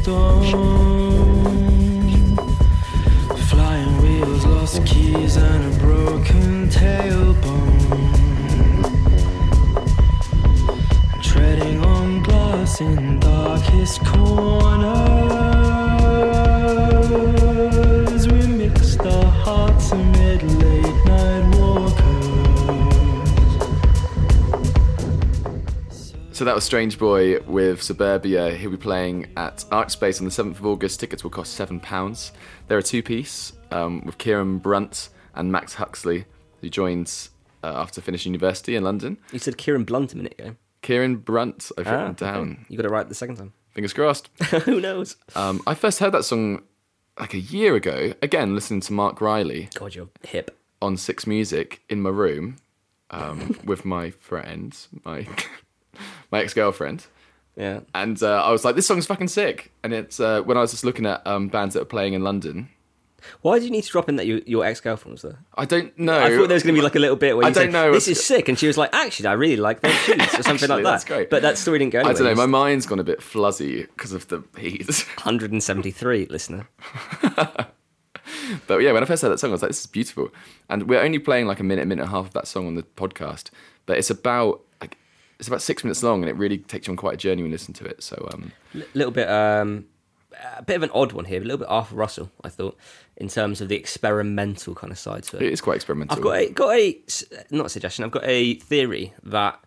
Speaker 4: Flying wheels, lost keys, and a broken tailbone. Treading on glass in darkest corners.
Speaker 2: So that was Strange Boy with Suburbia. He'll be playing at Archspace on the 7th of August. Tickets will cost £7. They're a two piece um, with Kieran Brunt and Max Huxley, who joins uh, after finishing university in London.
Speaker 3: You said Kieran Blunt a minute ago.
Speaker 2: Kieran Brunt, I've written
Speaker 3: Ah, okay. You got it right the second time.
Speaker 2: Fingers crossed.
Speaker 3: Who knows?
Speaker 2: Um, I first heard that song like a year ago, again, listening to Marc Riley
Speaker 3: God, you're hip.
Speaker 2: on Six Music in my room um, with my friend, my, my ex girlfriend.
Speaker 3: Yeah.
Speaker 2: And uh, I was like, this song's fucking sick. And it's uh, when I was just looking at um, bands that are playing in London.
Speaker 3: Why did you need to drop in that you, your ex girlfriend was there?
Speaker 2: I don't know.
Speaker 3: I thought there was going to be like a little bit where
Speaker 2: I
Speaker 3: you
Speaker 2: don't
Speaker 3: said,
Speaker 2: know.
Speaker 3: This is sick, and she was like, "Actually, I really like those shoes," or something like that.
Speaker 2: that's great.
Speaker 3: But that story didn't go. Anywhere.
Speaker 2: I don't know. My mind's gone a bit fluzzy because of the heat.
Speaker 3: 173 listener.
Speaker 2: but yeah, when I first heard that song, I was like, this is beautiful. And we're only playing like a minute, minute and a half of that song on the podcast. But it's about it's about six minutes long, and it really takes you on quite a journey when you listen to it. So um,
Speaker 3: L- little bit um, a bit of an odd one here, a little bit Arthur Russell, I thought, in terms of the experimental kind of side to it.
Speaker 2: It is quite experimental.
Speaker 3: I've got a, got a not a suggestion. I've got a theory that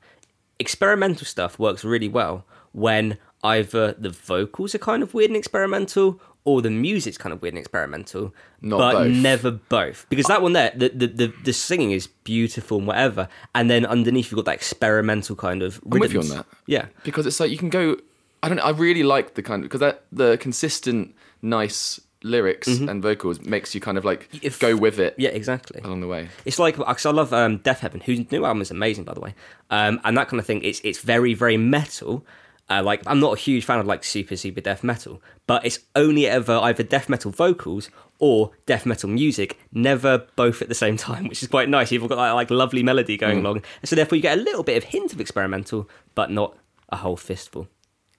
Speaker 3: experimental stuff works really well when either the vocals are kind of weird and experimental or the music's kind of weird and experimental,
Speaker 2: Not
Speaker 3: but
Speaker 2: both.
Speaker 3: never both. Because that one there, the, the the the singing is beautiful and whatever, and then underneath you've got that experimental kind of.
Speaker 2: I'm with you on that.
Speaker 3: Yeah,
Speaker 2: because it's like you can go. I don't. know, I really like the kind of because that the consistent, nice lyrics and vocals makes you kind of like
Speaker 3: If-
Speaker 2: go with it.
Speaker 3: Mm-hmm. yeah, exactly.
Speaker 2: along the way.
Speaker 3: It's like because I love um, Deafheaven, whose new album is amazing, by the way, um, and that kind of thing. It's it's very very metal. Uh, like I'm not a huge fan of like super super death metal, but it's only ever either death metal vocals or death metal music, never both at the same time, which is quite nice. You've got that like lovely melody going along, and so therefore you get a little bit of hint of experimental, but not a whole fistful.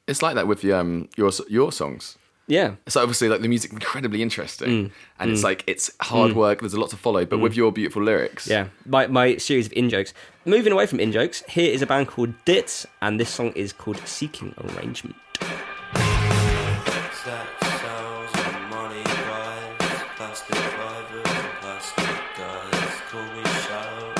Speaker 2: It's like that with the, um your your songs.
Speaker 3: Yeah,
Speaker 2: So obviously, like the music's incredibly interesting,
Speaker 3: Mm.
Speaker 2: and it's mm. like it's hard mm. work. There's a lot to follow, but with mm. your beautiful lyrics,
Speaker 3: Yeah, my, my series of in jokes. Moving away from in jokes, here is a band called Dits, and this song is called Seeking Arrangement. Wow,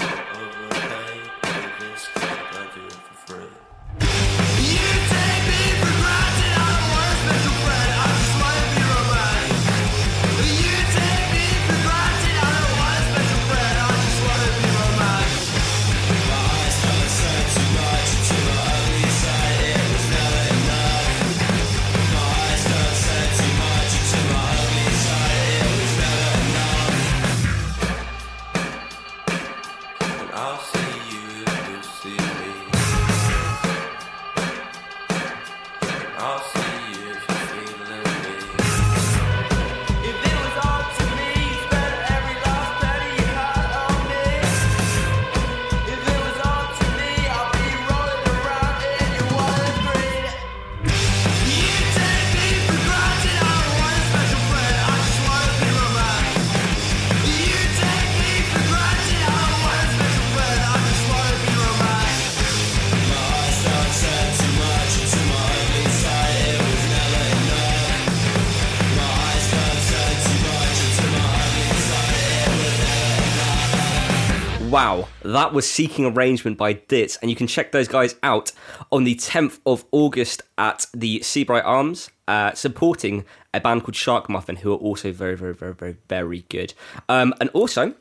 Speaker 3: that was Seeking Arrangement by Dit, and you can check those guys out on the 10th of August at the Seabright Arms, uh, supporting a band called Shark Muffin, who are also very, very, very, very, very good. Um, and also,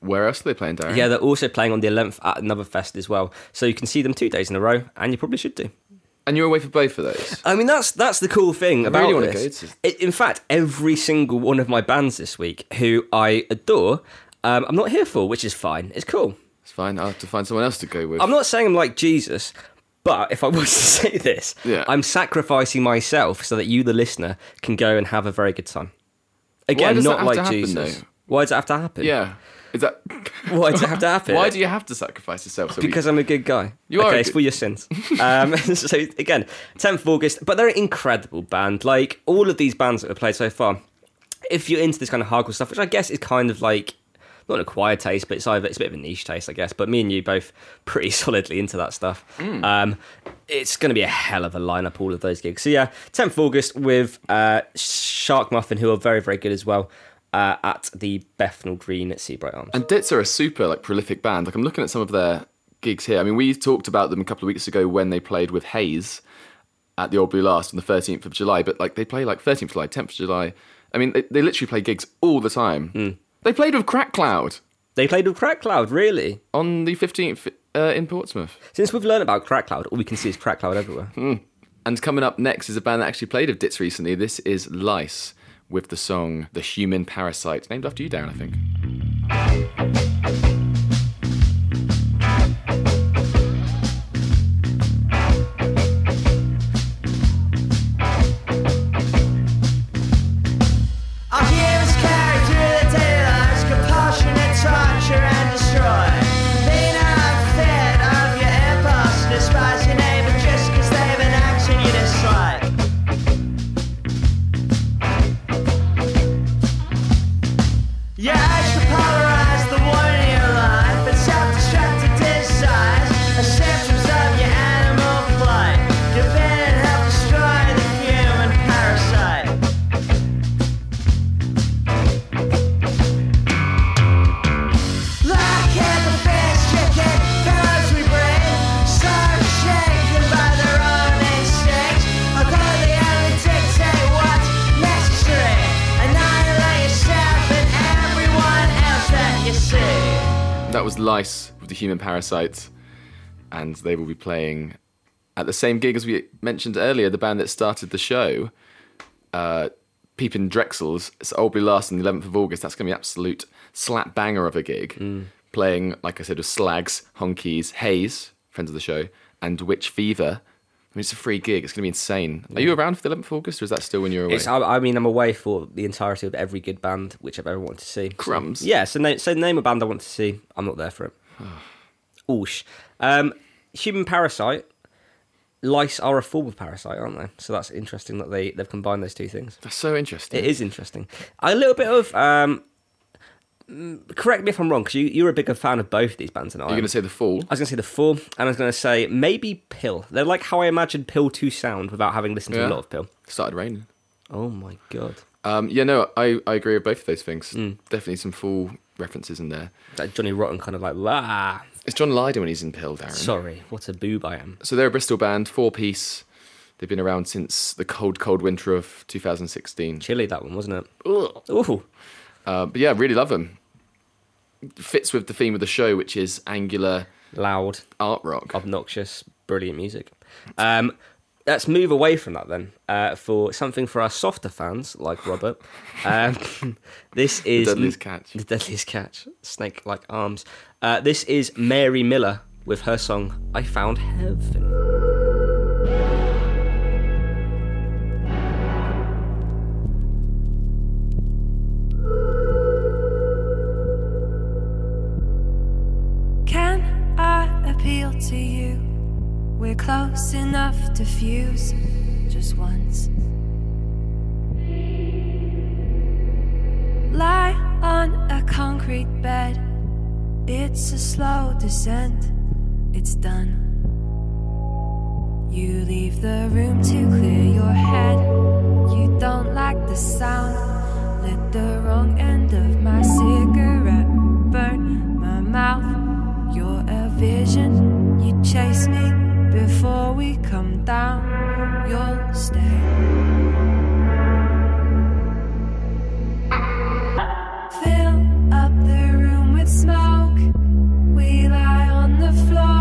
Speaker 2: Where else are they playing, Darren?
Speaker 3: yeah, they're also playing on the 11th at another fest as well, so you can see them two days in a row, and you probably should do.
Speaker 2: and you're away for both of those.
Speaker 3: I mean, that's that's the cool thing about
Speaker 2: really
Speaker 3: this.
Speaker 2: to-
Speaker 3: I- In fact, every single one of my bands this week, who I adore, um, I'm not here for, which is fine. It's cool.
Speaker 2: It's fine. I'll have to find someone else to go with.
Speaker 3: I'm not saying I'm like Jesus, but if I was to say this,
Speaker 2: Yeah.
Speaker 3: I'm sacrificing myself so that you, the listener, can go and have a very good time. Again,
Speaker 2: does that
Speaker 3: not
Speaker 2: have
Speaker 3: like
Speaker 2: happen,
Speaker 3: Jesus.
Speaker 2: though?
Speaker 3: Why does it have to happen?
Speaker 2: Yeah. Is that
Speaker 3: Why does it have to happen?
Speaker 2: Why do you have to sacrifice yourself? So we-
Speaker 3: because I'm a good guy.
Speaker 2: You are
Speaker 3: okay,
Speaker 2: a
Speaker 3: it's
Speaker 2: good-
Speaker 3: for your sins. um, so again, 10th of August, but they're an incredible band. Like all of these bands that have played so far. If you're into this kind of hardcore stuff, which I guess is kind of like not an acquired taste, but it's either it's a bit of a niche taste, I guess. But me and you both pretty solidly into that stuff.
Speaker 2: Mm.
Speaker 3: Um, it's going to be a hell of a lineup, all of those gigs. So yeah, 10th of August with uh, Shark Muffin, who are very very good as well. Uh, at the Bethnal Green at Seabright Arms.
Speaker 2: And Dits are a super like prolific band. Like I'm looking at some of their gigs here. I mean, we talked about them a couple of weeks ago when they played with Hayes at the Old Blue Last on the 13th of July. But like they play like 13th of July, 10th of July. I mean, they, they literally play gigs all the time.
Speaker 3: Hmm.
Speaker 2: They played with Crack Cloud
Speaker 3: They played with Crack Cloud, really?
Speaker 2: on the 15th uh, in Portsmouth.
Speaker 3: Since we've learned about Crack Cloud, all we can see is Crack Cloud everywhere.
Speaker 2: And coming up next is a band that actually played with Dits recently. This is Lice with the song "The Human Parasite," named after you, Darren, I think. Human Parasite, and they will be playing at the same gig as we mentioned earlier. The band that started the show, uh, Peeping Drexels. It's be Last on the 11th of August. That's going to be absolute slap banger of a gig. Playing, like I said, with Slags, Honkies, Hayes, friends of the show, and Witch Fever. I mean, it's a free gig. It's going to be insane. Are you around for the 11th of August, or is that still when you're away?
Speaker 3: It's, I, I mean, I'm away for the entirety of every good band which I've ever wanted to see. So-
Speaker 2: Crumbs.
Speaker 3: yeah, so, na- so name a band I want to see. I'm not there for it. Oosh. Um, human parasite. Lice are a form of parasite, aren't they? So that's interesting that they, they've combined those two things.
Speaker 2: That's so interesting.
Speaker 3: It is interesting. A little bit of. Um, correct me if I'm wrong, because you, you're a bigger fan of both these bands than I
Speaker 2: You're going to say The Fall?
Speaker 3: I was going to say The Fall, and I was going to say maybe PiL. They're like how I imagined PiL to sound without having listened to a lot of PiL.
Speaker 2: Started raining.
Speaker 3: Oh my god.
Speaker 2: Um, yeah, no, I, I agree with both of those things.
Speaker 3: Mm.
Speaker 2: Definitely some Fall references in there.
Speaker 3: That Johnny Rotten kind of like, ah,
Speaker 2: It's John Lydon when he's in PiL, Darren.
Speaker 3: sorry, what a boob I am.
Speaker 2: So they're a Bristol band, four piece. They've been around since the cold, cold winter of 2016.
Speaker 3: Chilly that one, wasn't it?
Speaker 2: Ugh.
Speaker 3: Ooh.
Speaker 2: Uh, but yeah, really love them. Fits with the theme of the show, which is angular
Speaker 3: Loud,
Speaker 2: art rock.
Speaker 3: obnoxious, brilliant music. Um, let's move away from that then uh, for something for our softer fans like Robert. Um, this is
Speaker 2: Deadliest Catch.
Speaker 3: The deadliest catch, snake like arms. Uh, this is Mary Miller with her song "I Found Heaven."
Speaker 8: We're close enough to fuse just once. Lie on a concrete bed. It's a slow descent. It's done. You leave the room to clear your head. You don't like the sound. Lit the wrong end of my cigarette. Burn my mouth. You're a vision. You chase me before we come down. You'll stay. Fill up the room with smoke. We lie on the floor.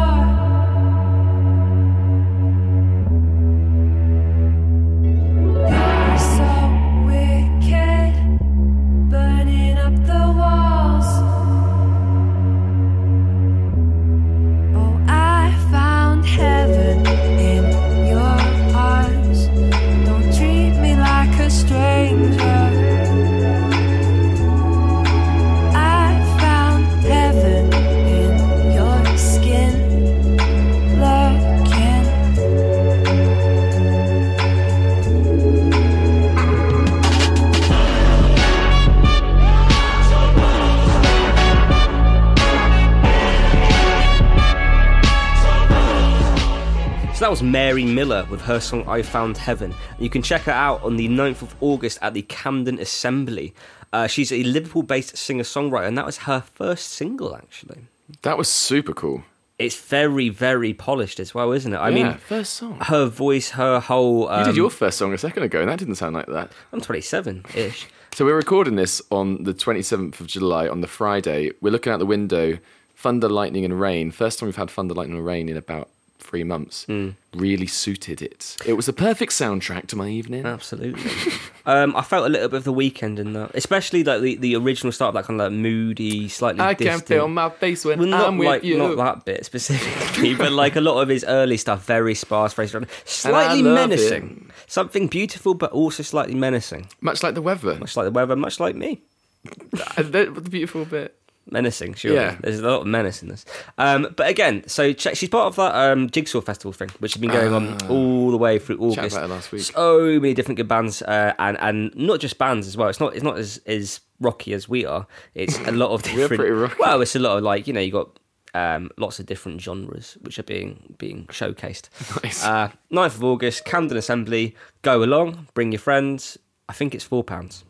Speaker 3: Mary Miller with her song I Found Heaven. You can check her out on the 9th of August at the Camden Assembly. Uh, she's a Liverpool based singer songwriter, and that was her first single, actually.
Speaker 2: That was super cool.
Speaker 3: It's very, very polished as well, isn't it? I
Speaker 2: Yeah,
Speaker 3: mean,
Speaker 2: first song.
Speaker 3: her voice, her whole. Um,
Speaker 2: you did your first song a second ago, and that didn't sound like that.
Speaker 3: I'm 27 ish.
Speaker 2: So we're recording this on the 27th of July on the Friday. We're looking out the window, thunder, lightning, and rain. First time we've had thunder, lightning, and rain in about three months.
Speaker 3: Hmm.
Speaker 2: Really suited it. It was a perfect soundtrack to my evening.
Speaker 3: Absolutely. um, I felt a little bit of the Weeknd in that, especially like the, the original start, that kind of like moody, slightly.
Speaker 2: I can
Speaker 3: distant.
Speaker 2: feel my face when
Speaker 3: Well, not
Speaker 2: I'm with you.
Speaker 3: not that bit specifically, but like a lot of his early stuff, very sparse, very slightly menacing. Something beautiful, but also slightly menacing.
Speaker 2: Much like the weather.
Speaker 3: Much like the weather, much like me.
Speaker 2: The beautiful bit.
Speaker 3: Menacing, sure.
Speaker 2: Yeah.
Speaker 3: There's a lot of menace in this. Um, but again, so check, she's part of that um, Jigsaw Festival thing, which has been going on all the way through August.
Speaker 2: Ah. last week.
Speaker 3: So many different good bands, uh, and and not just bands as well. It's not it's not as as rocky as we are. It's a lot of
Speaker 2: We're
Speaker 3: different.
Speaker 2: pretty rocky.
Speaker 3: Well, it's a lot of like you know you got um, lots of different genres which are being being showcased.
Speaker 2: Nice.
Speaker 3: Uh, 9th of August, Camden Assembly. Go along, bring your friends. I think it's four pounds.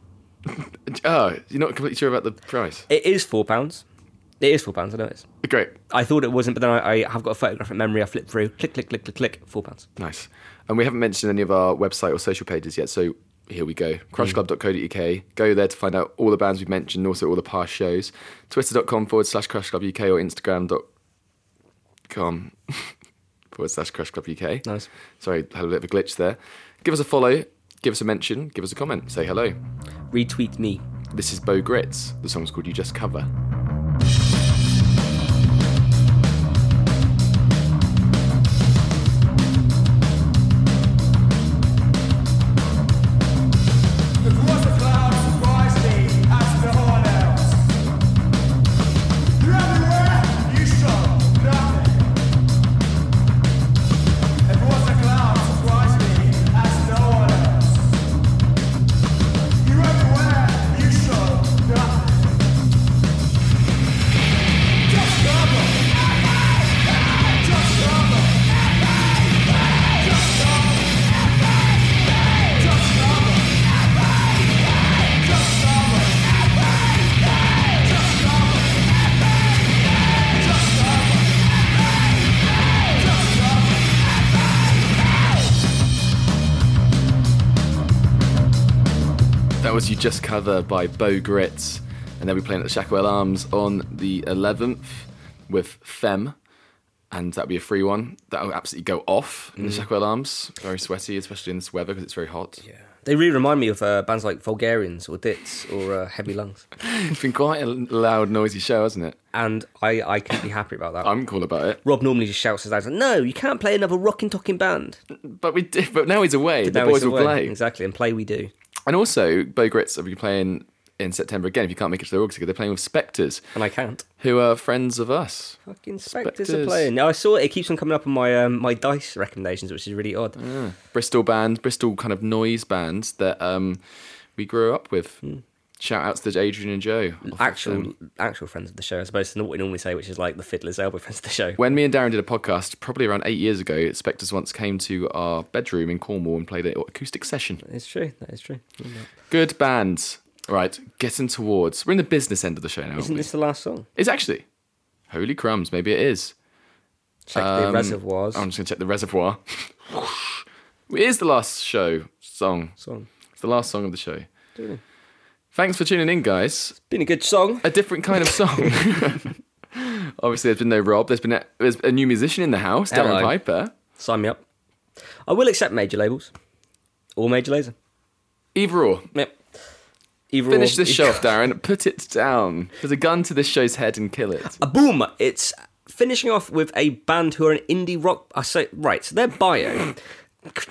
Speaker 2: Oh, you're not completely sure about the price?
Speaker 3: It is four pounds. It is four pounds. I know it is.
Speaker 2: Great.
Speaker 3: I thought it wasn't, but then I, I have got a photographic memory. I flipped through, click, click, click, click, click, four pounds.
Speaker 2: Nice. And we haven't mentioned any of our website or social pages yet. So here we go. Crushclub.co.uk. Go there to find out all the bands we've mentioned and also all the past shows. Twitter.com forward slash crushclubuk or Instagram.com forward slash crushclubuk.
Speaker 3: Nice.
Speaker 2: Sorry, had a bit of a glitch there. Give us a follow, give us a mention, give us a comment, say hello.
Speaker 3: Retweet me.
Speaker 2: This is Bo Grits. The song's called You Just Cover. That was You Just Cover by Bo Grits. And they'll be playing at the Shacklewell Arms on the 11th with Fem. And that'll be a free one. That'll absolutely go off in the
Speaker 3: Mm.
Speaker 2: Shacklewell Arms. Very sweaty, especially in this weather because it's very hot. Yeah.
Speaker 3: They really remind me of uh, bands like Vulgarians or Dits or uh, Heavy Lungs.
Speaker 2: It's been quite a loud, noisy show, hasn't it?
Speaker 3: And I, I couldn't be happy about that.
Speaker 2: I'm cool about it.
Speaker 3: Rob normally just shouts his eyes out, no, you can't play another rocking talking band.
Speaker 2: But we did, but now he's away.
Speaker 3: But
Speaker 2: the boys will
Speaker 3: away.
Speaker 2: play.
Speaker 3: Exactly, and play we do.
Speaker 2: And also, Bo Grits will be playing in September again. If you can't make it to the August, they're playing with Spectres.
Speaker 3: And I can't.
Speaker 2: Who are friends of us.
Speaker 3: Fucking Spectres are
Speaker 2: Spectres.
Speaker 3: playing. Now I saw it, it keeps on coming up on my um, my dice recommendations, which is really odd.
Speaker 2: Bristol band, Bristol kind of noise bands that um, we grew up with.
Speaker 3: Hmm.
Speaker 2: Shout outs to Adrian and Joe.
Speaker 3: Actual
Speaker 2: um,
Speaker 3: actual friends of the show, as opposed to what we normally say, which is like the fiddler's elbow friends of the show.
Speaker 2: when me and Darren did a podcast, probably around eight years ago, Spectres once came to our bedroom in Cornwall and played an acoustic session.
Speaker 3: It's true. That is true.
Speaker 2: Good bands. Right, getting towards. We're in the business end of the show now.
Speaker 3: Isn't this the last song?
Speaker 2: It's actually. Holy crumbs, maybe it is.
Speaker 3: Check the
Speaker 2: Um,
Speaker 3: reservoirs.
Speaker 2: I'm just going to check the reservoir. it is the last show song.
Speaker 3: Song.
Speaker 2: It's the last song of the show. Thanks for tuning in, guys.
Speaker 3: Been a good song.
Speaker 2: A different kind of song. Obviously, there's been no Rob. There's been a, there's a new musician in the house, Darren
Speaker 3: Hello.
Speaker 2: Piper.
Speaker 3: Sign me up. I will accept major labels. All major laser.
Speaker 2: Either or.
Speaker 3: Yep. Either
Speaker 2: Finish
Speaker 3: or.
Speaker 2: this show off, Darren. Put it down. There's a gun to this show's head and kill it.
Speaker 3: A boom! It's finishing off with a band who are an indie rock. I say right. So their bio.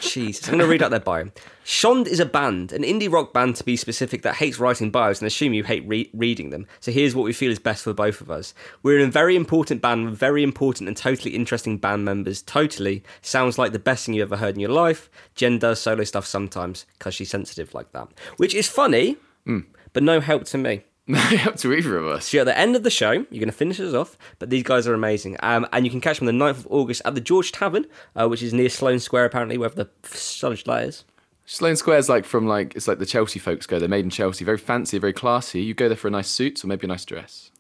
Speaker 3: Jesus, I'm going to read out their bio. Shond is a band, an indie rock band to be specific, that hates writing bios and assume you hate re- reading them. So here's what we feel is best for both of us. We're in a very important band with very important and totally interesting band members. Totally sounds like the best thing you ever heard in your life. Jen does solo stuff sometimes because she's sensitive like that, which is funny, hmm. but no help to me.
Speaker 2: Up to either of us.
Speaker 3: So at the end of the show, you're going to finish us off, but these guys are amazing. Um, and you can catch them on the 9th of August at the George Tavern, uh, which is near Sloane Square, apparently, wherever the such that is.
Speaker 2: Sloane Square's like from like it's like the Chelsea folks go. They're made in Chelsea, very fancy, very classy. You go there for a nice suit or maybe a nice dress.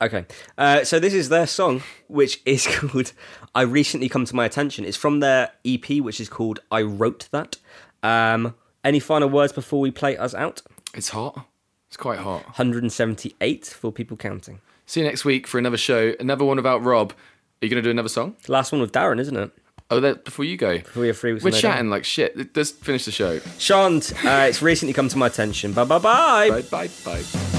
Speaker 3: Okay, uh, so this is their song, which is called "I Recently Come to My Attention." It's from their EP, which is called "I Wrote That." Um, any final words before we play us out?
Speaker 2: It's hot. It's quite hot.
Speaker 3: 178 for people counting.
Speaker 2: See you next week for another show. Another one about Rob. Are you going to do another song?
Speaker 3: Last one with Darren, isn't it?
Speaker 2: Oh, that before you go.
Speaker 3: Before we have three weeks.
Speaker 2: We're chatting like shit. Let's finish the show.
Speaker 3: Shant, uh, it's recently come to my attention. Bye bye bye.
Speaker 2: Bye bye bye.